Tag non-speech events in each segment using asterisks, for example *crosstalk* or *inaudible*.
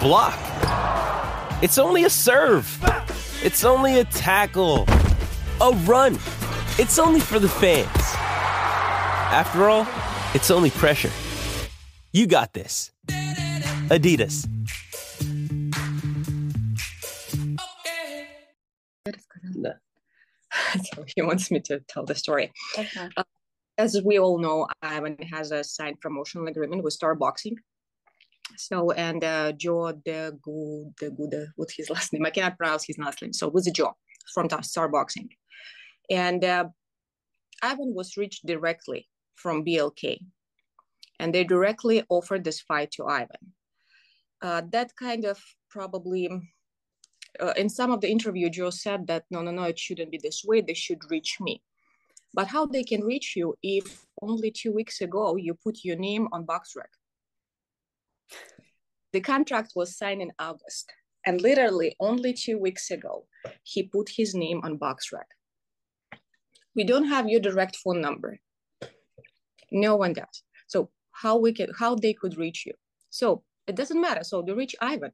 block. It's only a serve. It's only a tackle, a run. It's only for the fans. After all, it's only pressure. You got this. Adidas. so *laughs* he wants me to tell the story. Uh, as we all know, Ivan has a signed promotional agreement with Star Boxing. So, and uh, Joe de Good, de Good, what's his last name? I cannot pronounce his last name. So, it with Joe from Star Boxing. And uh, Ivan was reached directly from BLK. And they directly offered this fight to Ivan. Uh, that kind of probably uh, in some of the interview, Joe said that no, no, no, it shouldn't be this way. They should reach me. But how they can reach you if only two weeks ago you put your name on BoxRec? The contract was signed in August, and literally only two weeks ago he put his name on BoxRec. We don't have your direct phone number. No one does. So how we can, how they could reach you? So it doesn't matter. So they reach Ivan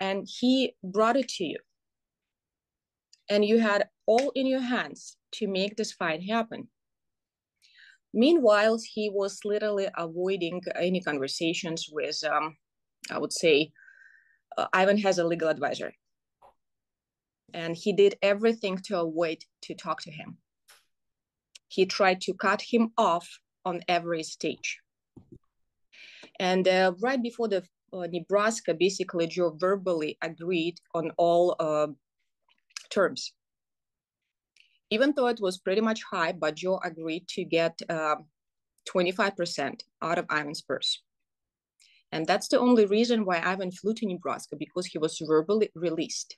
and he brought it to you and you had all in your hands to make this fight happen meanwhile he was literally avoiding any conversations with um, i would say uh, ivan has a legal advisor and he did everything to avoid to talk to him he tried to cut him off on every stage and uh, right before the uh, Nebraska, basically Joe verbally agreed on all uh, terms. Even though it was pretty much high, but Joe agreed to get uh, 25% out of Ivan's purse. And that's the only reason why Ivan flew to Nebraska because he was verbally released.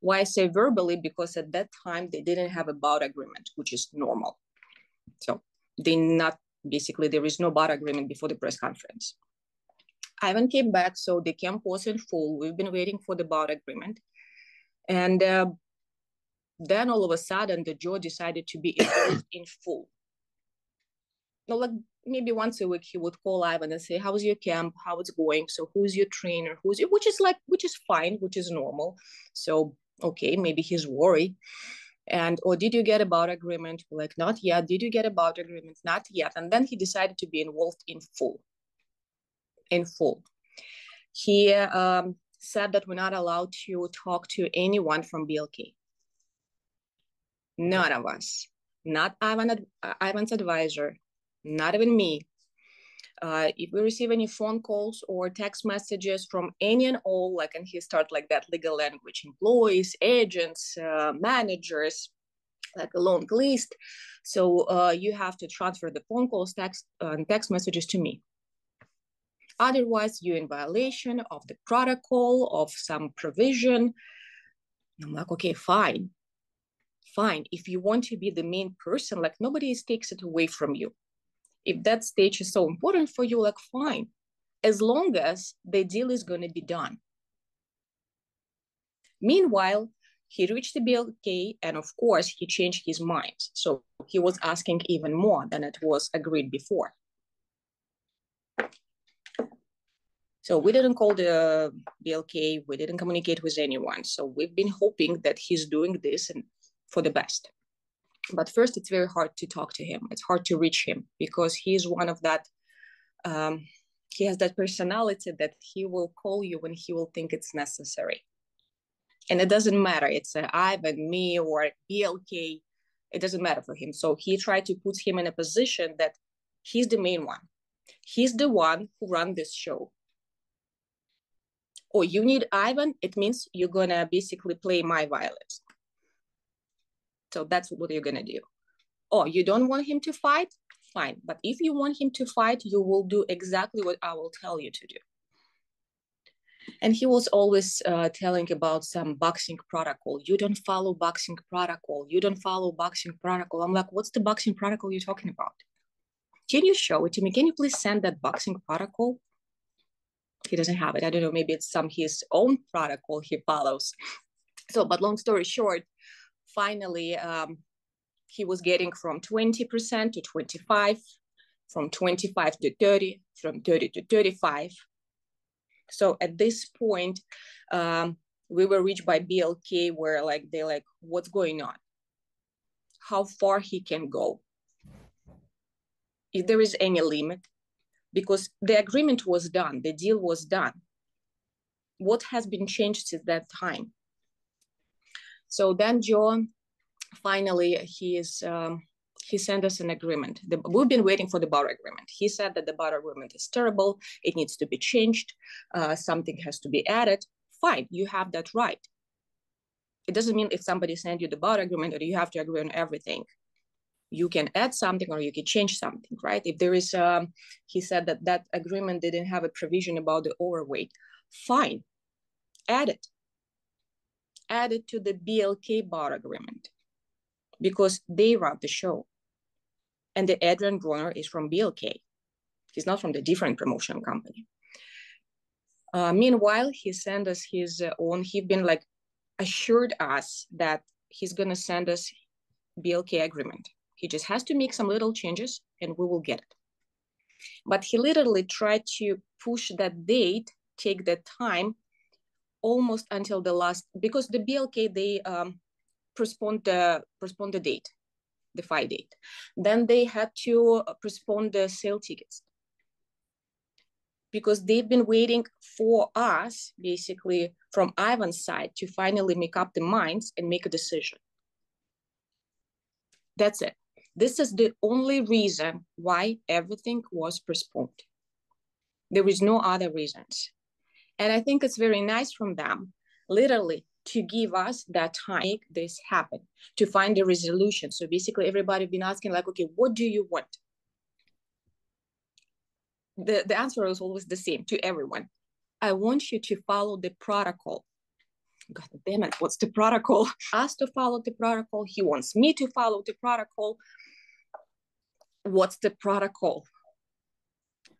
Why I say verbally, because at that time they didn't have a bout agreement, which is normal. So they not basically there is no bout agreement before the press conference. Ivan came back, so the camp was in full. We've been waiting for the bout agreement. And uh, then all of a sudden, the Joe decided to be *coughs* in full. No, like maybe once a week, he would call Ivan and say, How's your camp? How it's going? So, who's your trainer? Who's your, which is like, which is fine, which is normal. So, okay, maybe he's worried. And, or did you get a bout agreement? Like, not yet. Did you get a bout agreement? Not yet. And then he decided to be involved in full in full. He um, said that we're not allowed to talk to anyone from BLK. None of us, not Ivan, uh, Ivan's advisor, not even me. Uh, if we receive any phone calls or text messages from any and all, like, and he start like that legal language, employees, agents, uh, managers, like a long list. So uh, you have to transfer the phone calls, text, uh, text messages to me. Otherwise, you're in violation of the protocol, of some provision. I'm like, okay, fine. Fine. If you want to be the main person, like nobody takes it away from you. If that stage is so important for you, like fine. As long as the deal is going to be done. Meanwhile, he reached the BLK and of course he changed his mind. So he was asking even more than it was agreed before. So we didn't call the BLK, we didn't communicate with anyone. So we've been hoping that he's doing this and for the best. But first it's very hard to talk to him. It's hard to reach him because he's one of that um, he has that personality that he will call you when he will think it's necessary. And it doesn't matter. It's uh, ivan me or blk it doesn't matter for him. So he tried to put him in a position that he's the main one. He's the one who run this show. Oh you need ivan it means you're gonna basically play my violence so that's what you're to do. Oh, you don't want him to fight? Fine. But if you want him to fight, you will do exactly what I will tell you to do. And he was always uh, telling about some boxing protocol. You don't follow boxing protocol. You don't follow boxing protocol. I'm like, what's the boxing protocol you're talking about? Can you show it to me? Can you please send that boxing protocol? He doesn't have it. I don't know. Maybe it's some his own protocol he follows. So, but long story short, finally um, he was getting from 20% to 25 from 25 to 30 from 30 to 35 so at this point um, we were reached by blk where like they like what's going on? How far he can go? If there is any limit because the agreement was done the deal was done. What has been changed since that time so then John finally he is um, he sent us an agreement. The, we've been waiting for the bout agreement. He said that the bout agreement is terrible. It needs to be changed. Uh, something has to be added. Fine, you have that right. It doesn't mean if somebody sent you the bout agreement that you have to agree on everything. You can add something or you can change something, right? If there is, um, he said that that agreement didn't have a provision about the overweight. Fine, add it added to the BLK bout agreement because they run the show. And the Adrian Broner is from BLK. He's not from the different promotion company. Uh, meanwhile, he sent us his uh, own, he's been like assured us that he's going to send us BLK agreement. He just has to make some little changes and we will get it. But he literally tried to push that date, take that time almost until the last because the BLK they um, postponed the postponed the date, the fight date. Then they had to postpone the sale tickets because they've been waiting for us, basically from Ivan's side, to finally make up the minds and make a decision. That's it. This is the only reason why everything was postponed. There is no other reasons. And I think it's very nice from them, literally, to give us that time make this happen, to find a resolution. So basically, everybody been asking, like, okay, what do you want? The, the answer is always the same to everyone. I want you to follow the protocol. God damn it, what's the protocol? *laughs* Us to follow the protocol. He wants me to follow the protocol. What's the protocol?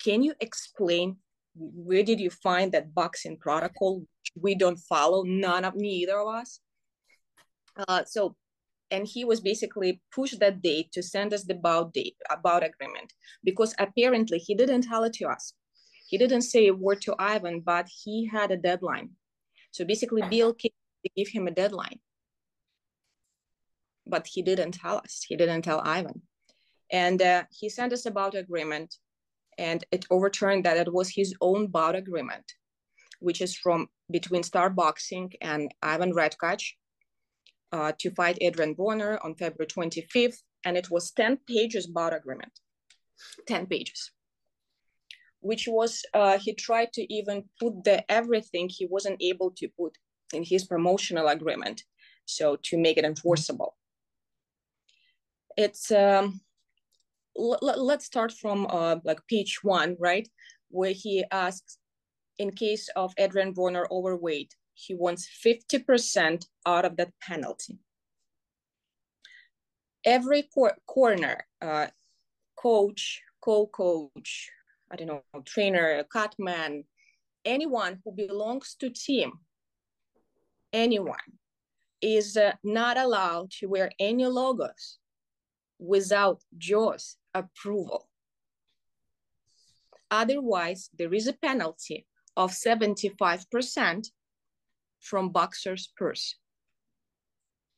Can you explain where did you find that boxing protocol? We don't follow none of neither of us. Uh, so and he was basically pushed that date to send us the bout date about agreement because apparently he didn't tell it to us. He didn't say a word to ivan but he had a deadline. So basically bill gave him a deadline. But he didn't tell us. He didn't tell ivan. And uh, he sent us about agreement and it overturned that it was his own bout agreement, which is from between Star Boxing and Ivan Redkach uh, to fight Adrian Broner on February 25th, and it was 10 pages bout agreement, 10 pages, which was, uh, he tried to even put the everything he wasn't able to put in his promotional agreement, so to make it enforceable. It's, um, let's start from uh, like page one, right? Where he asks, in case of Adrian Broner overweight, he wants 50% out of that penalty. Every cor- corner, uh, coach, co-coach, I don't know, trainer, cutman, anyone who belongs to team, anyone is uh, not allowed to wear any logos without Joe's approval. Otherwise, there is a penalty of 75% from boxer's purse.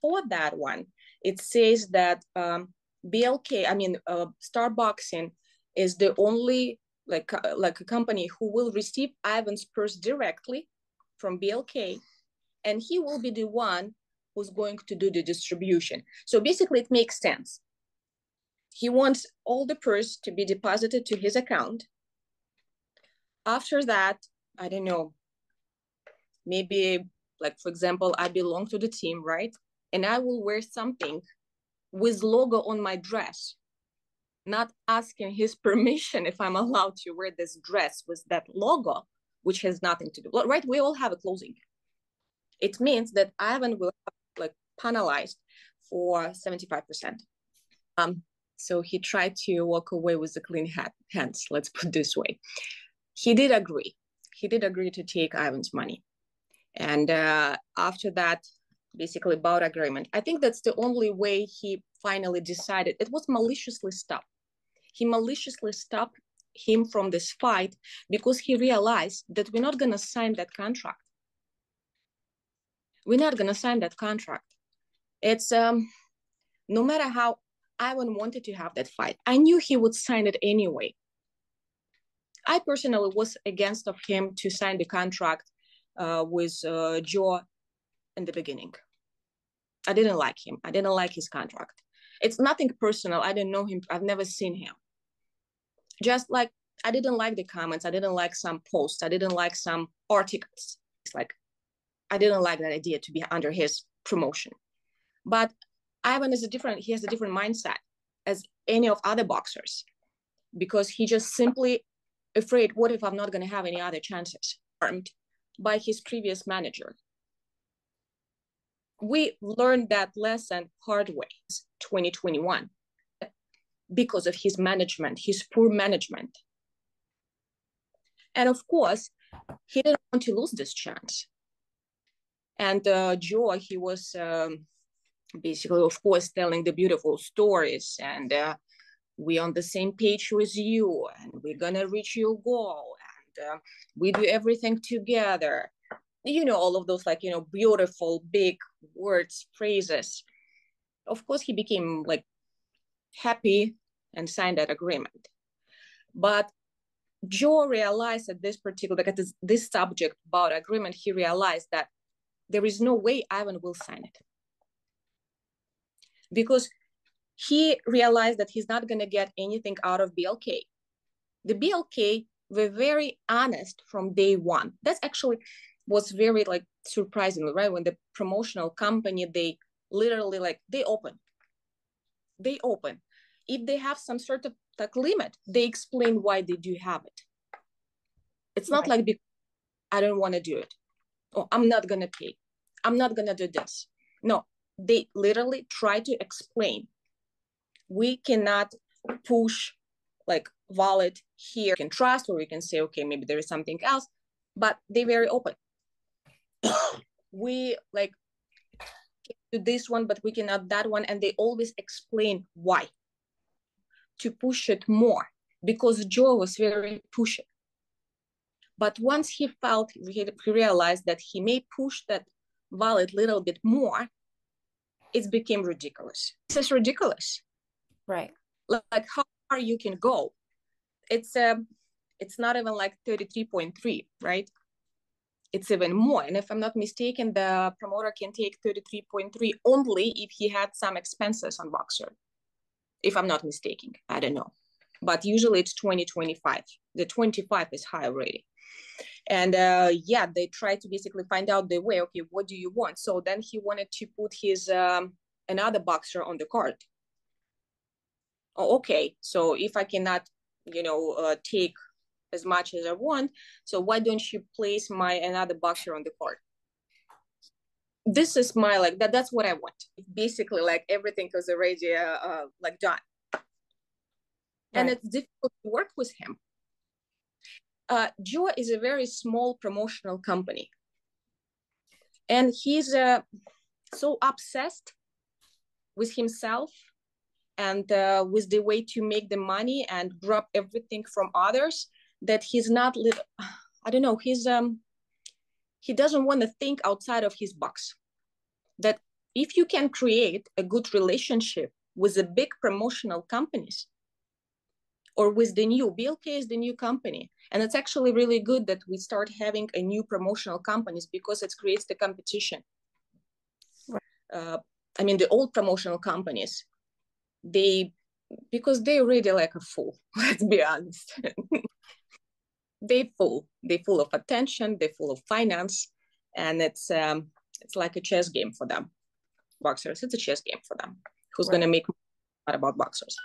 For that one, it says that um, BLK, I mean, uh, Starboxing is the only like uh, like a company who will receive Ivan's purse directly from BLK, and he will be the one who's going to do the distribution. So basically, it makes sense. He wants all the purse to be deposited to his account. After that, I don't know, maybe like for example, I belong to the team, right? And I will wear something with logo on my dress not asking his *laughs* permission if I'm allowed to wear this dress with that logo, which has nothing to do. Right? We all have a closing. It means that Ivan will have, like penalized for 75%. Um, so he tried to walk away with the clean hat, hands, let's put this way. He did agree. He did agree to take Ivan's money. And uh, after that, basically about agreement, I think that's the only way he finally decided. It was maliciously stopped he maliciously stopped him from this fight because he realized that we're not going to sign that contract. We're not going to sign that contract. It's um, no matter how Ivan wanted to have that fight, I knew he would sign it anyway. I personally was against of him to sign the contract uh, with uh, Joe in the beginning. I didn't like him. I didn't like his contract. It's nothing personal. I didn't know him. I've never seen him just like I didn't like the comments, I didn't like some posts, I didn't like some articles. It's like I didn't like that idea to be under his promotion. But Ivan is a different, he has a different mindset as any of other boxers because he just simply afraid, what if I'm not going to have any other chances? Armed by his previous manager. We learned that lesson hard way, 2021 because of his management, his poor management. And of course, he didn't want to lose this chance. And uh, Joe, he was um, basically, of course, telling the beautiful stories and uh, we on the same page with you and we're gonna reach your goal and uh, we do everything together. You know, all of those like, you know, beautiful, big words, phrases. Of course, he became like happy and signed that agreement. But Joe realized at this particular, at this, this subject about agreement, he realized that there is no way Ivan will sign it. Because he realized that he's not going to get anything out of BLK. The BLK were very honest from day one. That's actually was very like surprising, right? When the promotional company, they literally like they open. They open if they have some sort of like limit, they explain why they do have it. It's not right. like I don't want to do it. Or I'm not gonna pay. I'm not gonna do this. No, they literally try to explain. We cannot push like wallet here we can trust or we can say okay maybe there is something else but they very open *coughs* we like do this one but we cannot that one and they always explain why to push it more because Joe was very pushy. But once he felt, he realized that he may push that wallet a little bit more, it became ridiculous. This is ridiculous. Right. Like how far you can go. It's um it's not even like 33.3, right? It's even more. And if I'm not mistaken, the promoter can take 33.3 only if he had some expenses on Boxer if I'm not mistaken. I don't know. But usually it's 2025. The 25 is high already. And uh, yeah, they try to basically find out the way, okay, what do you want? So then he wanted to put his um, another boxer on the card. Oh, okay, so if I cannot, you know, uh, take as much as I want, so why don't you place my another boxer on the card? this is my like that that's what i want basically like everything was already uh, uh like done right. and it's difficult to work with him uh joe is a very small promotional company. And he's uh so obsessed with himself and uh, with the way to make the money and grab everything from others that he's not li- i don't know he's um he doesn't want to think outside of his box. That if you can create a good relationship with the big promotional companies or with the new blk is the new company. And it's actually really good that we start having a new promotional companies because it creates the competition. Uh, i mean the old promotional companies they because they already like a fool *laughs* let's be honest. *laughs* They full they full of attention they full of finance and it's um it's like a chess game for them. Boxers it's a chess game for them. Who's right. going to make about boxers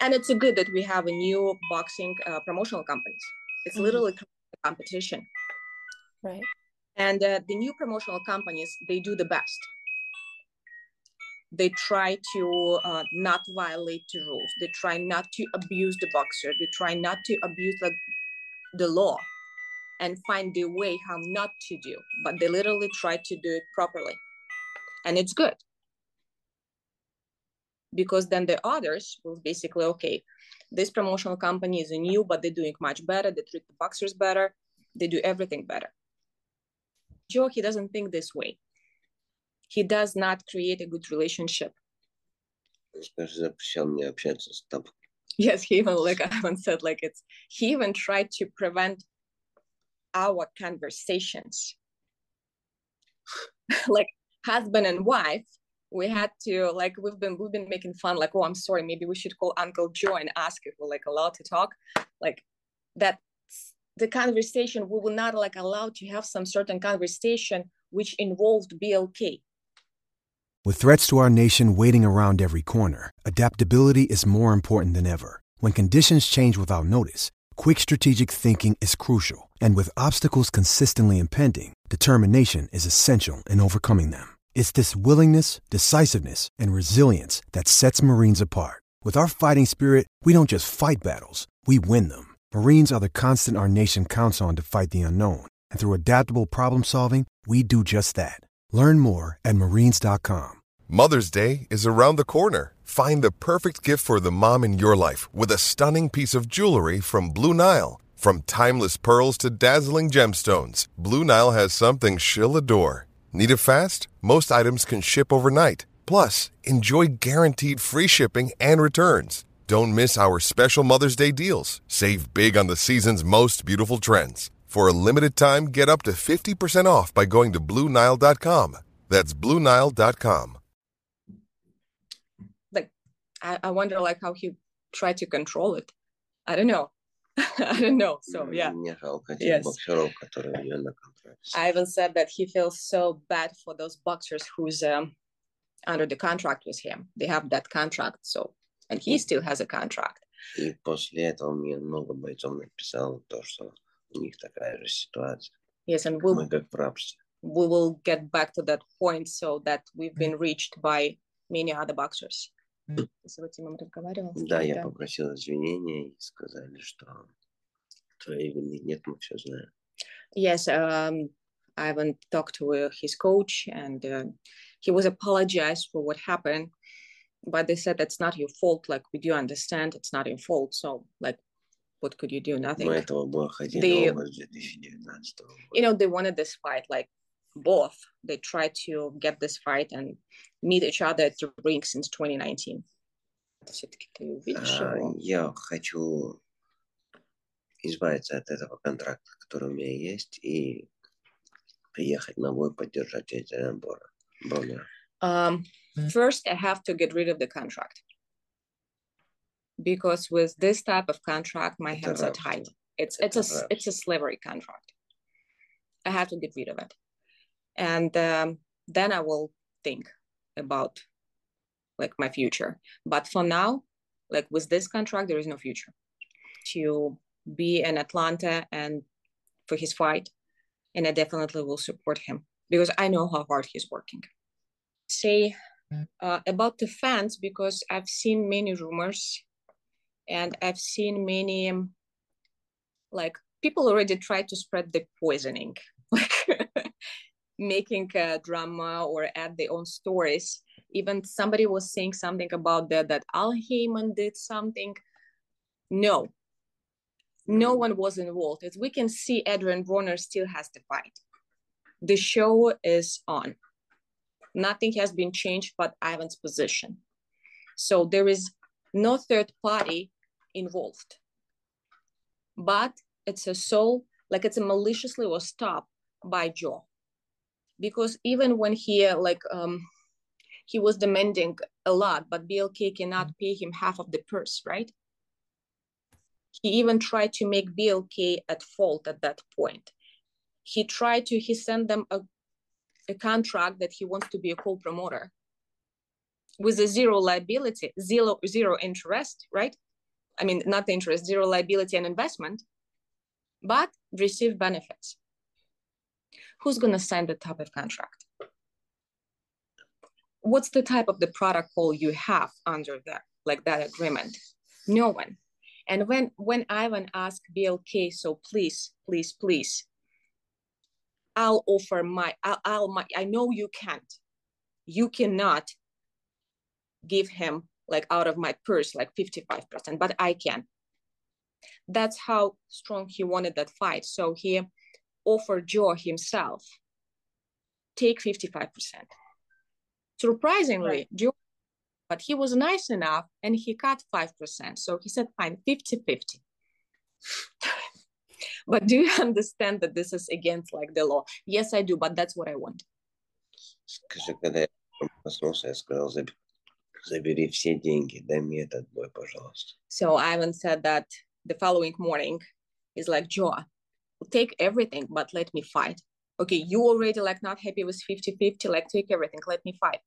and it's a good that we have a new boxing uh, promotional companies. It's mm-hmm. literally competition. Right. And uh, the new promotional companies they do the best. They try to uh, not violate the rules. They try not to abuse the boxer. They try not to abuse like the law and find the way how not to do. But they literally try to do it properly. And it's good because then the others will basically okay this promotional company is new but they're doing much better they treat the boxers better they do everything better. Joe he doesn't think this way. He does not create a good relationship. Yes he even like i haven't said like it's he even tried to prevent our conversations. *laughs* Like husband and wife we had to like we've been we've been making fun like oh i'm sorry maybe we should call uncle joe and ask if we're like allowed to talk. Like that the conversation we were not like allowed to have some certain conversation which involved blk with threats to our nation waiting around every corner adaptability is more important than ever. When conditions change without notice quick strategic thinking is crucial and with obstacles consistently impending determination is essential in overcoming them it's this willingness, decisiveness, and resilience that sets Marines apart. With our fighting spirit, we don't just fight battles, we win them. Marines are the constant our nation counts on to fight the unknown. And through adaptable problem solving, we do just that. Learn more at marines.com. Mother's Day is around the corner. Find the perfect gift for the mom in your life with a stunning piece of jewelry from Blue Nile. From timeless pearls to dazzling gemstones, Blue Nile has something she'll adore. Need it fast? Most items can ship overnight. Plus, enjoy guaranteed free shipping and returns. Don't miss our special Mother's Day deals. Save big on the season's most beautiful trends. For a limited time, get up to 50% off by going to Bluenile.com. That's Bluenile.com. Like, I, I wonder, like, how he tried to control it. I don't know. I *laughs* don't know. So yeah. yes. I even said that he feels so bad for those boxers who's um, under the contract with him. They have that contract, so and he still has a contract. И после этого мне много бойцов написал то, что у них такая же ситуация. Yes, and we'll, Мы как в рабстве. We will get back to that point so that we've been reached by many other boxers. Да, я попросил извинения и сказали, что твоей вины нет, мы все знаем. Yes, um, I haven't talked to uh, his coach, and uh, he was apologized for what happened, but they said that's not your fault. Like we do understand it's not your fault. So like, what could you do? Nothing. They, you know, they wanted this fight. Like both, they tried to get this fight and meet each other at the ring since 2019. Я хочу избавиться от этого контракта, который у меня есть, и приехать на бой, поддержать Эдриана Бора. Um, first, I have to get rid of the contract because with this type of contract, my hands are tied. It's it's a it's a slavery contract. I have to get rid of it, and um, then I will think about like my future. But for now, like with this contract, there is no future. To be in Atlanta and for his fight. And I definitely will support him because I know how hard he's working. Say uh, about the fans because I've seen many rumors and I've seen many like people already try to spread the poisoning, *laughs* like making a drama or add their own stories. Even somebody was saying something about that that Al Haymon did something. No, no one was involved. As we can see, Adrian Broner still has the fight. The show is on. Nothing has been changed but Ivan's position. So there is no third party involved. But it's a soul, like it's a maliciously was stopped by Joe. Because even when he like um he was demanding a lot, but BLK cannot pay him half of the purse, right? He even tried to make BLK at fault at that point. He tried to he sent them a, a contract that he wants to be a co-promoter with a zero liability, zero zero interest, right? I mean, not interest, zero liability and investment, but receive benefits. Who's going to sign the type of contract? What's the type of the protocol you have under that, like that agreement? No one. And when when Ivan asked BLK, so please, please, please, I'll offer my, I'll, I'll my, I know you can't, you cannot give him like out of my purse like 55% but i can that's how strong he wanted that fight so he offered joe himself take 55% surprisingly right. joe but he was nice enough and he cut 5% so he said fine 50-50 *laughs* but do you *laughs* understand that this is against like the law yes i do but that's what i want Скажи, когда я проснулся, я сказал, Забери все деньги, дай мне этот бой, пожалуйста. So Ivan said that the following morning, he's like, Joe, take everything, but let me fight. Okay, you already like not happy with 50-50, like take everything, let me fight.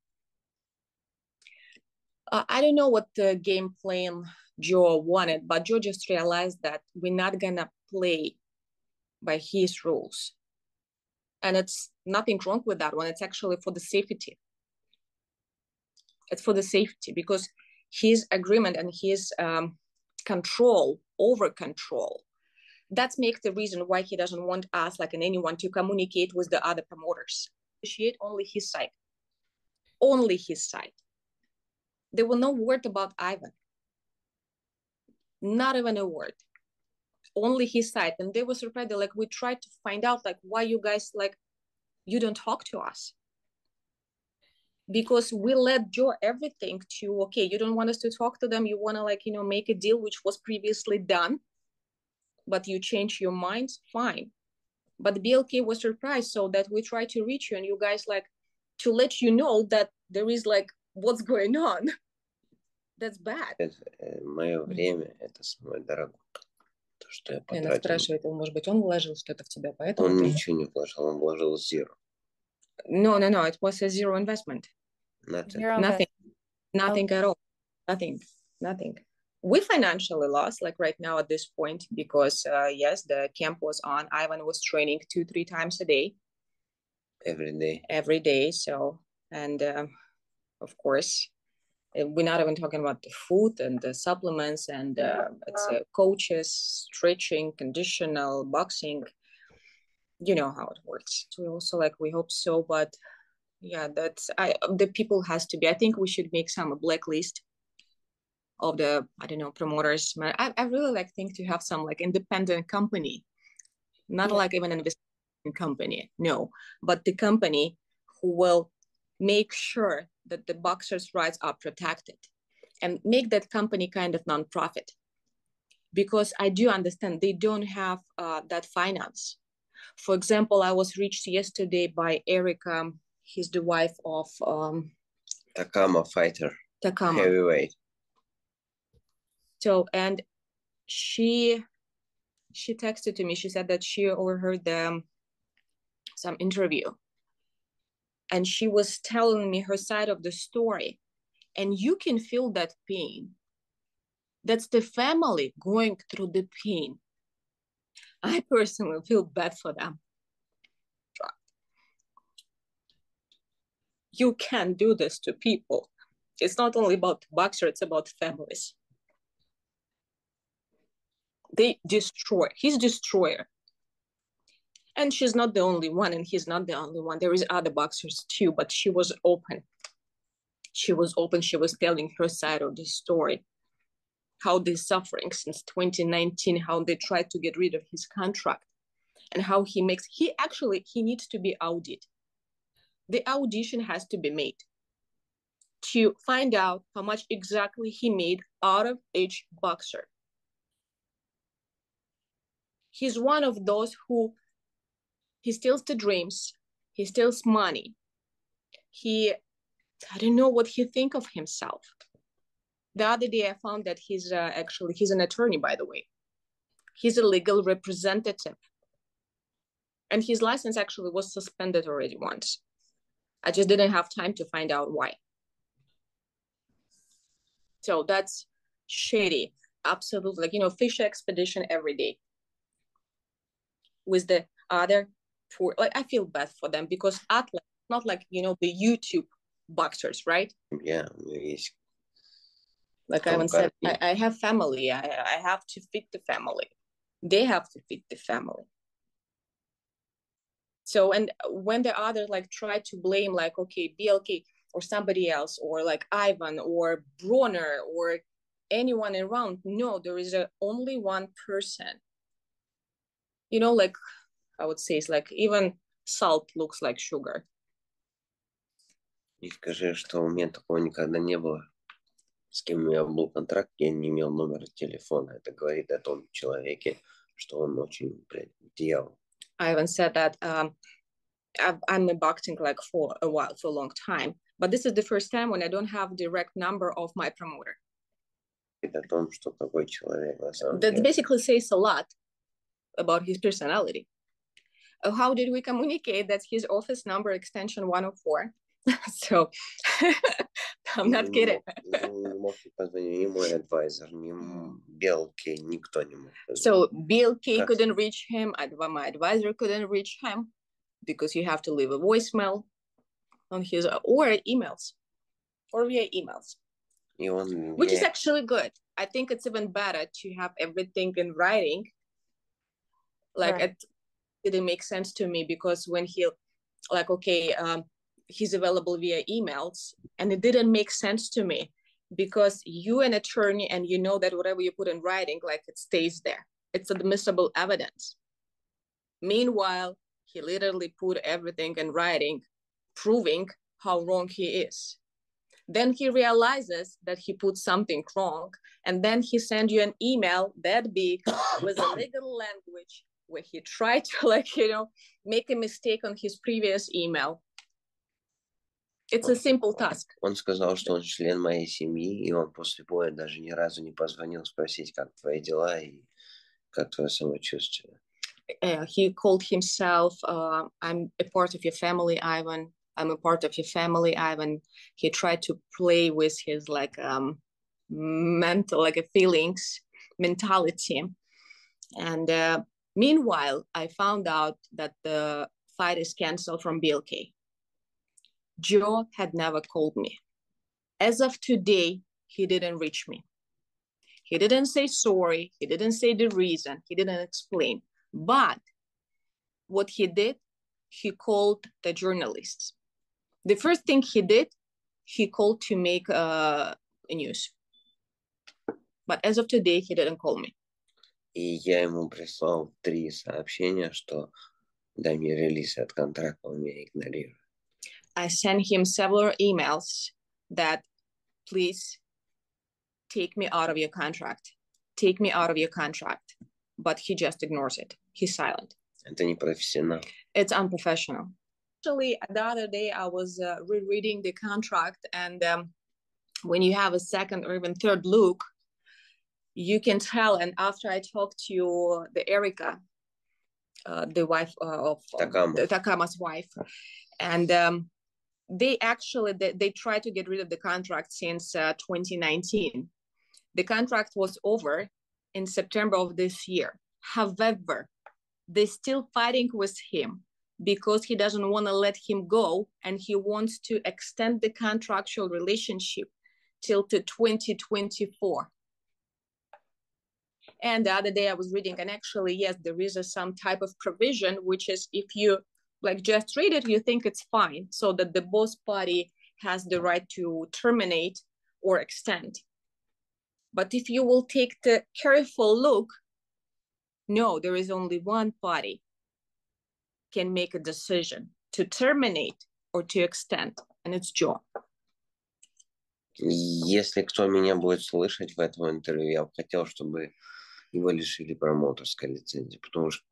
Uh, I don't know what the game plan Joe wanted, but Joe just realized that we're not gonna play by his rules. And it's nothing wrong with that one. It's actually for the safety it's for the safety because his agreement and his um, control over control that's make the reason why he doesn't want us like and anyone to communicate with the other promoters. Appreciate only his side. Only his side. There were no word about ivan. Not even a word. Only his side. And they were surprised. They're like we tried to find out like why you guys like you don't talk to us. Because we let Joe everything to okay, you don't want us to talk to them, you want to like you know make a deal which was previously done, but you change your minds, fine. But BLK was surprised, so that we try to reach you, and you guys like to let you know that there is like what's going on. *laughs* That's bad. Мое время это самое дорогое. То, что я потратил. Она спрашивает, может быть, он вложил что-то в тебя, поэтому... Он ничего не вложил, он вложил zero. No, no, no. It was a zero investment. Nothing. Nothing. Nothing at all. Nothing. Nothing. We financially lost, like right now at this point, because uh, yes, the camp was on. Ivan was training two, three times a day. Every day. Every day. So, and um, of course, we're not even talking about the food and the supplements and uh, it's uh, coaches, stretching, conditional, boxing you know how it works so we also like we hope so but yeah that's i the people has to be i think we should make some a blacklist of the i don't know promoters i, I really like think to have some like independent company not yeah. like even an investment company no but the company who will make sure that the boxers rights are protected and make that company kind of non-profit because i do understand they don't have uh, that finance for example, I was reached yesterday by Erica. He's the wife of um, Takama fighter. Takama heavyweight. So and she she texted to me. She said that she overheard them some interview, and she was telling me her side of the story, and you can feel that pain. That's the family going through the pain I personally feel bad for them. You can't do this to people. It's not only about boxer, it's about families. They destroy, he's destroyer. And she's not the only one, and he's not the only one. There is other boxers too, but she was open. She was open, she was telling her side of the story how they're suffering since 2019, how they tried to get rid of his contract, and how he makes he actually he needs to be audited. the audition has to be made to find out how much exactly he made out of each boxer. He's one of those who he steals the dreams, he steals money. He I don't know what he think of himself. The other day I found that he's uh, actually he's an attorney by the way. He's a legal representative. And his license actually was suspended already once. I just didn't have time to find out why. So that's shady. Absolutely. Like, you know, fish expedition every day with the other poor like i feel bad for them because athletes not like you know the youtube boxers right? Yeah it's... like i said I, I have family. I, I have to feed the family. They have to feed the family. So and when the other like try to blame like okay blk or somebody else or like ivan or Broner or anyone around no there is a, only one person You know, like I would say, it's like even salt looks like sugar. И скажи, что у меня такого никогда не было. С кем у меня был контракт, я не имел номера телефона. Это говорит о том человеке, что он очень, блядь, дьявол. Ivan said that um, I've, I'm in boxing like for a while, for a long time. But this is the first time when I don't have direct number of my promoter. That basically says a lot about his personality. Uh, how did we communicate? That's his office number, extension 104. *laughs* so *laughs* I'm not kidding. So BLK couldn't reach him. My advisor couldn't reach him because you have to leave a voicemail on his or emails or via emails which is actually good i think it's even better to have everything in writing like right. it didn't make sense to me because when he like okay um he's available via emails and it didn't make sense to me because you an attorney and you know that whatever you put in writing like it stays there it's admissible evidence meanwhile he literally put everything in writing proving how wrong he is. Then he realizes that he put something wrong, and then he send you an email that big with a *coughs* legal language where he tried to *laughs* like you know make a mistake on his previous email. It's a simple task. Он сказал, что он член моей семьи, и он после боя даже ни разу не позвонил спросить, как твои дела и как твое самочувствие. Uh, he called himself, uh, I'm a part of your family, Ivan. I'm a part of your family, Ivan. He tried to play with his like um, mental, like a feelings, mentality. And uh, meanwhile, I found out that the fight is canceled from BLK. Joe had never called me. As of today, he didn't reach me. He didn't say sorry. He didn't say the reason. He didn't explain. But what he did, he called the journalists the first thing he did, he called to make uh, a news. But as of today, he didn't call me И я ему прислал три сообщения, что дай мне релиз от контракта, он меня игнорирует. I sent him several emails that please take me out of your contract. Take me out of your contract. But he just ignores it. He's silent. Это не профессионал. It's unprofessional actually the other day i was uh, rereading the contract and um, when you have a second or even third look you can tell and after i talked to the erica uh, the wife uh, of Takama. the takama's wife and um, they actually they, they tried to get rid of the contract since uh, 2019 the contract was over in september of this year. However they're still fighting with him because he doesn't want to let him go and he wants to extend the contractual relationship till to 2024 and the other day i was reading and actually yes there is a, some type of provision which is if you like just read it you think it's fine so that the both party has the right to terminate or extend but if you will take the careful look no there is only one party can make a decision to terminate or to extend, and it's jaw. Если кто меня будет слышать в этом интервью, я бы хотел, чтобы его лишили промоутерской лицензии, потому что,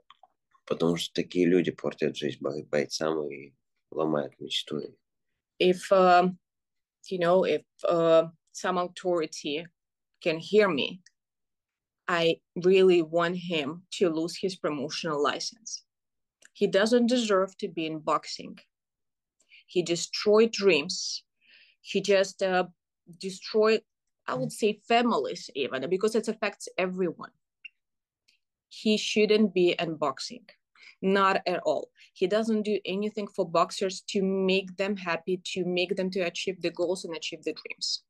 потому что такие люди портят жизнь бойцам и ломают мечту. If, uh, you know, if uh, some authority can hear me, I really want him to lose his promotional license. He doesn't deserve to be in boxing. He destroyed dreams. He just uh, destroyed, I would say, families even because it affects everyone. He shouldn't be in boxing, not at all. He doesn't do anything for boxers to make them happy, to make them to achieve the goals and achieve the dreams.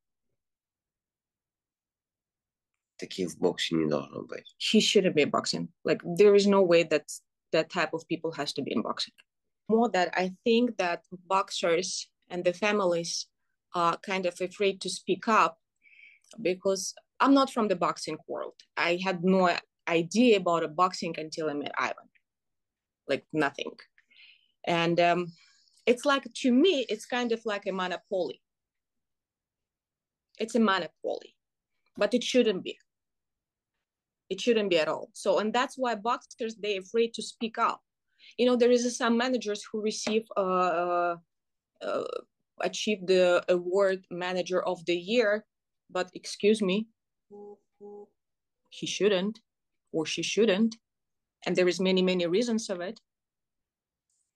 Таких в боксе не должно быть. He shouldn't be in boxing. Like there is no way that that type of people has to be in boxing. More that I think that boxers and the families are kind of afraid to speak up because I'm not from the boxing world. I had no idea about a boxing until I met Ivan, like nothing. And um, it's like to me, it's kind of like a monopoly. It's a monopoly, but it shouldn't be. It shouldn't be at all. So, and that's why boxers they're afraid to speak up. You know, there is some managers who receive uh, uh, uh achieve the award manager of the year, but excuse me, he shouldn't or she shouldn't. And there is many, many reasons of it.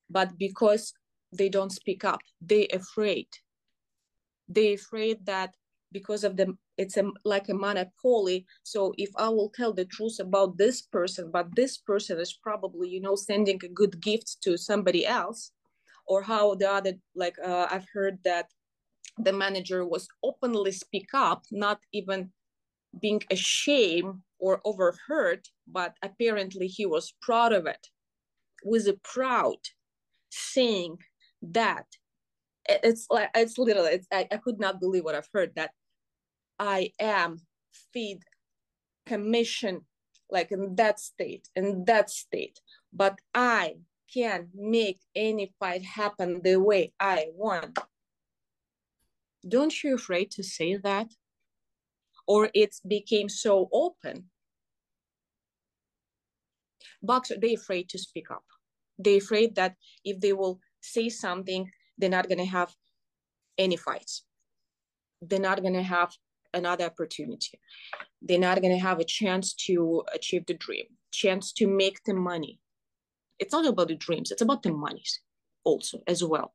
But because they don't speak up, they afraid. They afraid that because of the it's a, like a monopoly so if i will tell the truth about this person but this person is probably you know sending a good gift to somebody else or how the other like uh, i've heard that the manager was openly speak up not even being ashamed or overheard but apparently he was proud of it was a proud saying that it's like it's literally it's, I, I could not believe what i've heard that i am feed commission like in that state in that state but i can make any fight happen the way I want. Don't you afraid to say that? Or it became so open. Boxers, they afraid to speak up. They're afraid that if they will say something, they're not gonna have any fights. They're not gonna have another opportunity. They're not gonna have a chance to achieve the dream, chance to make the money it's not about the dreams, it's about the monies also as well.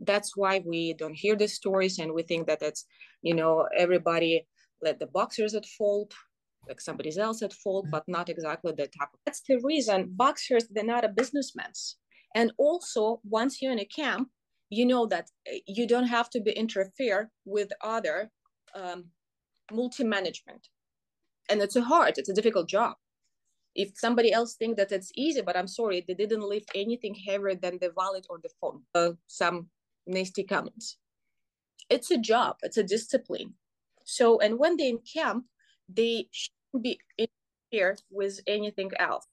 that's why we don't hear the stories and we think that it's you know everybody let the boxers at fault like somebody else at fault but not exactly the type that's the reason boxers they're not a businessmen and also once you're in a camp you know that eh, you don't have to be interfere with other um, multi-management. And it's a hard it's a difficult job. If somebody else think that it's easy but i'm sorry they didn't lift anything heavier than the wallet or the phone uh, some nasty comments. It's a job, it's a discipline. So, and when they in camp, they shouldn't be interfered with anything else.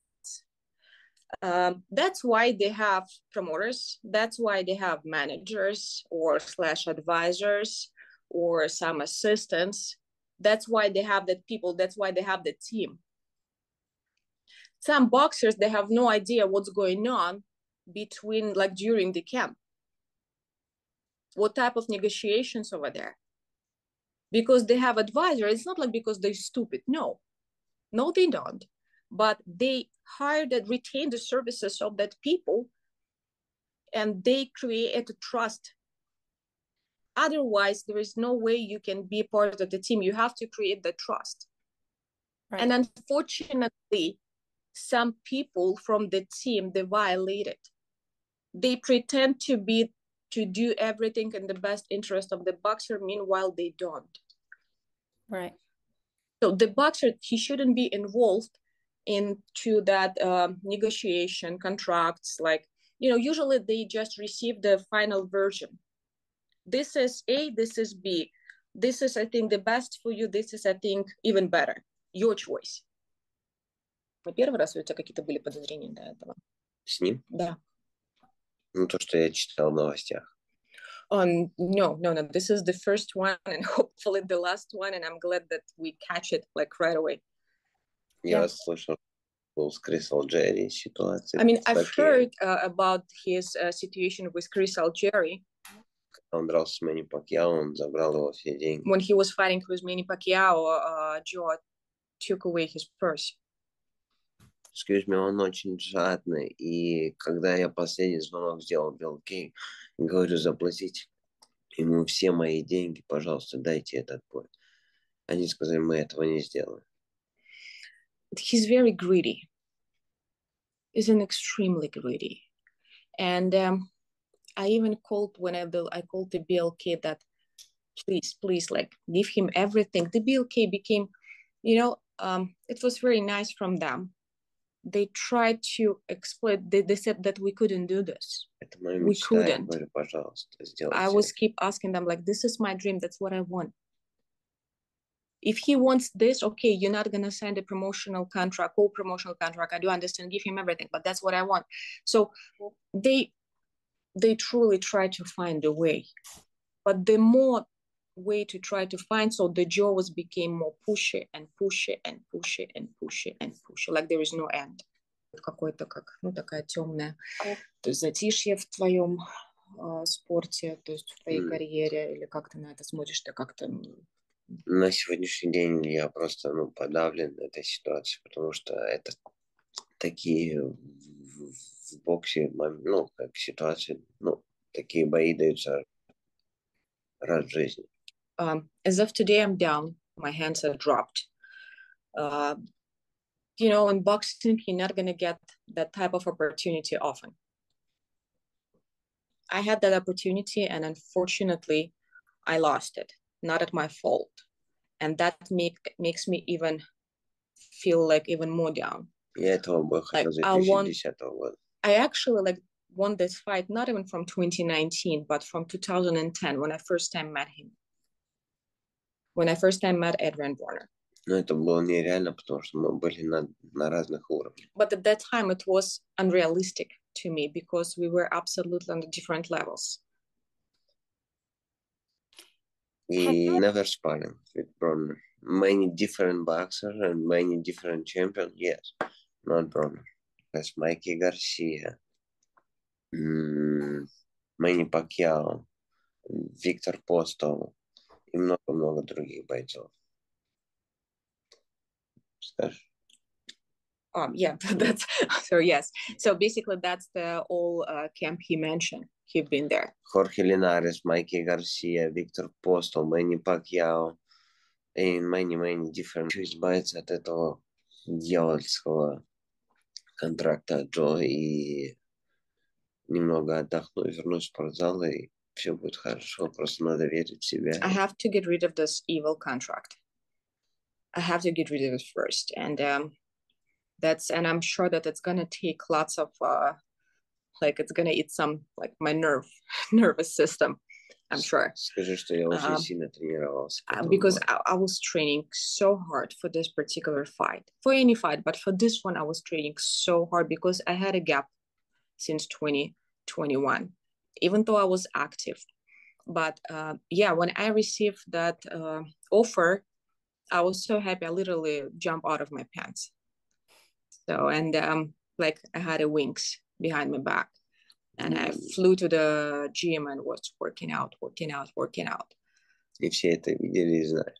Um, that's why they have promoters. That's why they have managers or slash advisors or some assistants. That's why they have that people. That's why they have the team. some boxers they have no idea what's going on between like during the camp what type of negotiations over there? Because they have advisor it's not like because they're stupid. No. No they don't. But they hired and retained the services of that people and they create a trust. Otherwise there is no way you can be part of the team. You have to create the trust. Right. and unfortunately some people from the team they violated. They pretend to be to do everything in the best interest of the boxer meanwhile they don't right so the boxer he shouldn't be involved into that uh, negotiation contracts like you know usually they just receive the final version this is a this is b this is i think the best for you this is i think even better your choice первый раз у тебя какие-то были подозрения до этого с ним да ну то что я читал в новостях um, no, no, no. This is the first one *laughs* and hopefully the last one. And I'm glad that we catch it like right away. Я yeah. слышал с Крисал Джерри ситуация. I mean, I've heard uh, about his uh, situation with Chris Algieri. Он дрался с Мэнни Пакьяо, он забрал его все деньги. When he was fighting with Manny Pacquiao, uh, Joe took away his purse. Excuse me, он очень жадный. И когда я последний звонок сделал Кей, говорю, заплатите ему все мои деньги, пожалуйста, дайте этот бой. Они сказали, мы этого не сделаем. He's very greedy. He's an extremely greedy. And um, I even called when I, I called the BLK that please, please, like give him everything. The BLK became, you know, um, it was very nice from them they tried to exploit they, they said that we couldn't do this. We couldn't. i was keep asking them like this is my dream that's what i want. If he wants this okay you're not going to sign a promotional contract or promotional contract. I do understand give him everything but that's what i want. So they they truly try to find a way. But the more way to try to find so the jaws became more pushy and pushy and pushy and pushy and pushy. Like there is no end. Какой-то как ну такая темная то есть затишье в твоем э, спорте то есть в твоей mm. карьере или как ты на это смотришь ты как-то на сегодняшний день я просто ну подавлен этой ситуацией потому что это такие в, в боксе ну как ситуации ну такие бои даются раз в жизни um, as of today, I'm down. My hands are dropped. Uh, you know, in boxing, you're not going to get that type of opportunity often. I had that opportunity, and unfortunately, I lost it. Not at my fault, and that make makes me even feel like even more down. Yeah, like, I want. I actually like won this fight not even from 2019, but from 2010 when I first time met him when I first time met Adrian Broner. Ну, это было нереально, потому что мы были на, на разных уровнях. But at that time it was unrealistic to me because we were absolutely on different levels. We never sparring with Broner. Many different boxers and many different champions, yes. Not Broner. That's Mikey Garcia. Mm, Manny Pacquiao. Victor Postol. И много-много других бойцов. Скажешь? Um, yeah, that's so yes. So basically, that's the all uh, camp he mentioned. He've been there. Jorge Linares, Mikey Garcia, Victor Postol, Manny Pacquiao, and many, many different. Избавиться от этого дьявольского контракта Джо и немного отдохну, вернусь в спортзал и все будет хорошо, просто надо верить в себя. I have to get rid of this evil contract. I have to get rid of it first, and um, that's and I'm sure that it's gonna take lots of uh, like it's gonna eat some like my nerve *laughs* nervous system. I'm sure. Скажи, что я очень um, сильно тренировался. Because I, I was training so hard for this particular fight, for any fight, but for this one, I was training so hard because I had a gap since 2021 even though I was active. But uh, yeah, when I received that uh, offer, I was so happy. I literally jumped out of my pants. So and um, like I had a wings behind my back, and I flew to the gym and was working out, working out, working out. И все это видели и знали.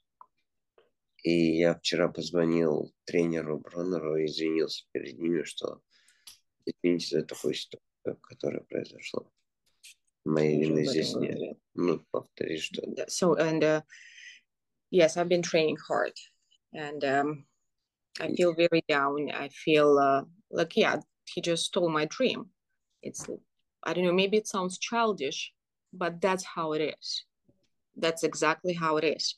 И я вчера позвонил тренеру Броннеру и извинился перед ними, что извините за такую ситуацию, которая произошла. Моей здесь. Ну, повтори, что... So, and, uh, yes, I've been training hard. And um, I feel very down. I feel uh, like, yeah, he just stole my dream. It's, I don't know, maybe it sounds childish, but that's how it is. That's exactly how it is.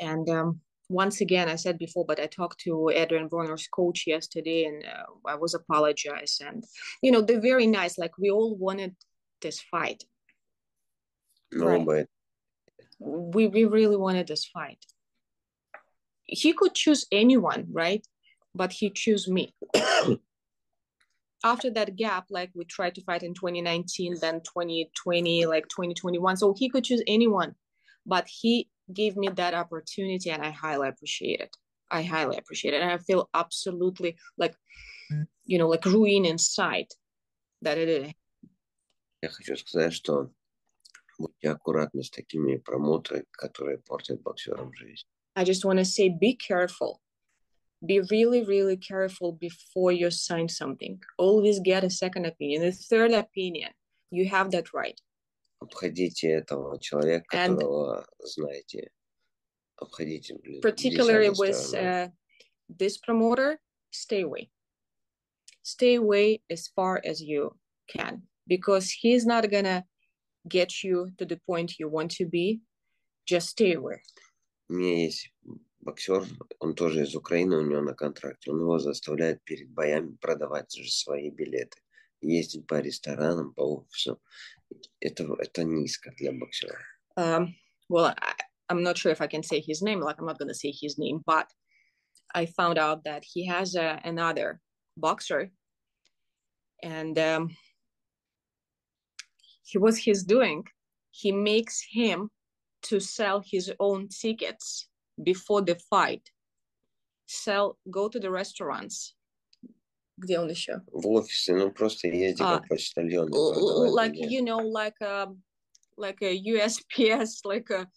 And um, once again, I said before, but I talked to Adrian Broner's coach yesterday, and uh, I was apologized. And you know, they're very nice. Like we all wanted this fight. No, Right. but We we really wanted this fight. He could choose anyone, right? But he chose me. *coughs* After that gap, like we tried to fight in 2019, then 2020, like 2021. So he could choose anyone, but he gave me that opportunity and I highly appreciate it. I highly appreciate it. And I feel absolutely like, you know, like ruin inside that it is. Я хочу сказать, что будьте аккуратны с такими промоутерами, которые портят боксерам жизнь. I just want to say be careful. Be really, really careful before you sign something. Always get a second opinion, a third opinion. You have that right. Обходите этого человека, And- которого знаете. Обходите. Particularly with uh, this promoter, stay away. Stay away as far as you can because he's not gonna get you to the point you want to be. Just stay away. У меня есть боксер, он тоже из Украины, у него на контракте. Он его заставляет перед боями продавать же свои билеты. Ездить по ресторанам, по офису. Это, это низко для боксера. um, well, I, I'm not sure if I can say his name. Like, I'm not going to say his name, but I found out that he has a, another boxer, and um, he what he's doing, he makes him to sell his own tickets before the fight. Sell, go to the restaurants. Где он еще? В офисе, ну просто езди А, как почтальон. и l- продавай like билеты. you know like a like a USPS *laughs* like a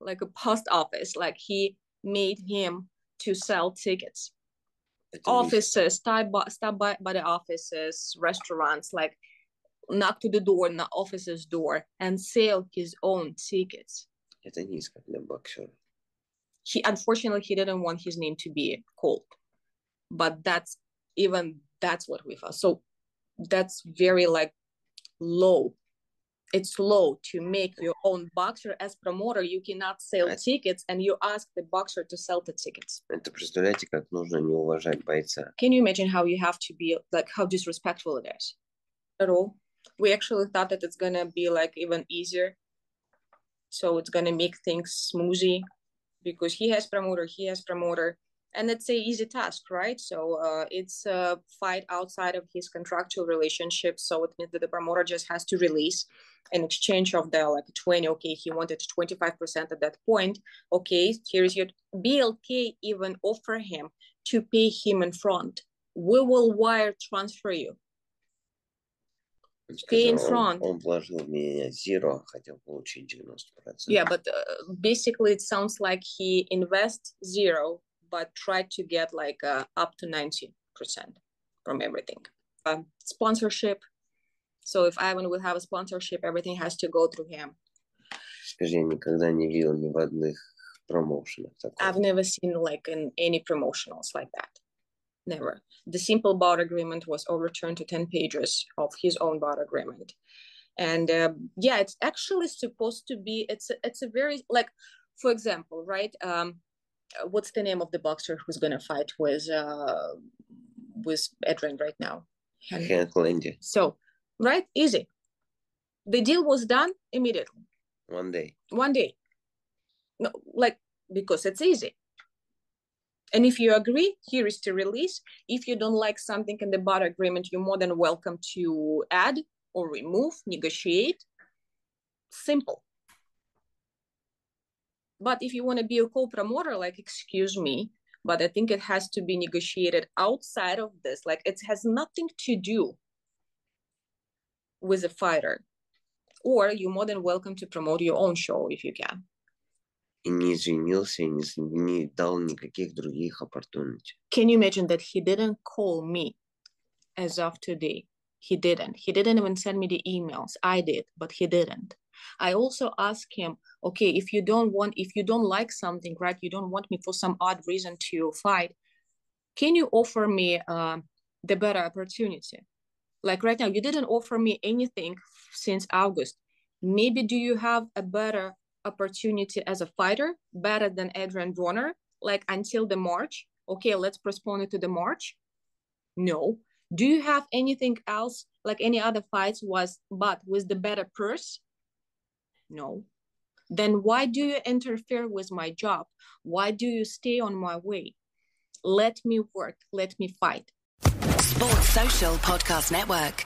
like a post office like he made him to sell tickets Это низко. offices stop by, stop by, by the offices restaurants like knock to the door knock office's door and sell his own tickets Это низко для боксера. he unfortunately he didn't want his name to be called but that's even that's what we found so that's very like low it's low to make your own boxer as promoter you cannot sell I- tickets and you ask the boxer to sell the tickets Это представляете, как нужно не уважать бойца. can you imagine how you have to be like how disrespectful it is at all we actually thought that it's gonna be like even easier. So it's gonna make things smoothie because he has promoter he has promoter. And it's a easy task right? So uh, it's a fight outside of his contractual relationship. So it means that the promoter just has to release in exchange of the like 20 okay he wanted 25% at that point. Okay here's your blk even offer him to pay him in front. We will wire transfer you Он Pay in сказал, он- front. Он вложил в меня zero, а хотел получить 90%. yeah but uh, basically it sounds like he invests zero but tried to get like uh, up to 90% from everything um, sponsorship so if ivan will have a sponsorship everything has to go through him Скажи, я никогда не видел ни в одних промоушенах такого. i've never seen like in any promotionals like that never. The simple bout agreement was overturned to 10 pages of his own bout agreement. And uh, yeah, it's actually supposed to be, it's a, it's a very, like, for example, right? Um, what's the name of the boxer who's going to fight with uh, with Edrin right now? Henry. So, right? Easy. The deal was done immediately. One day. One day. No, like, because it's easy and if you agree here is to release if you don't like something in the bout agreement you're more than welcome to add or remove negotiate simple but if you want to be a co-promoter like excuse me but I think it has to be negotiated outside of this. Like it has nothing to do with a fighter. Or you're more than welcome to promote your own show if you can И не извинился, и не, с- не дал никаких других opportunity. Can you imagine that he didn't call me as of today? He didn't. He didn't even send me the emails. I did, but he didn't. I also asked him, okay, if you don't want, if you don't like something, right, you don't want me for some odd reason to fight, can you offer me uh, the better opportunity? Like right now, you didn't offer me anything since August. Maybe do you have a better opportunity as a fighter, better than Adrian Broner, like until the March? Okay, let's postpone it to the March. No. Do you have anything else, like any other fights, was but with the better purse? No. Then why do you interfere with my job? Why do you stay on my way? Let me work. Let me fight. Sports Social Podcast Network.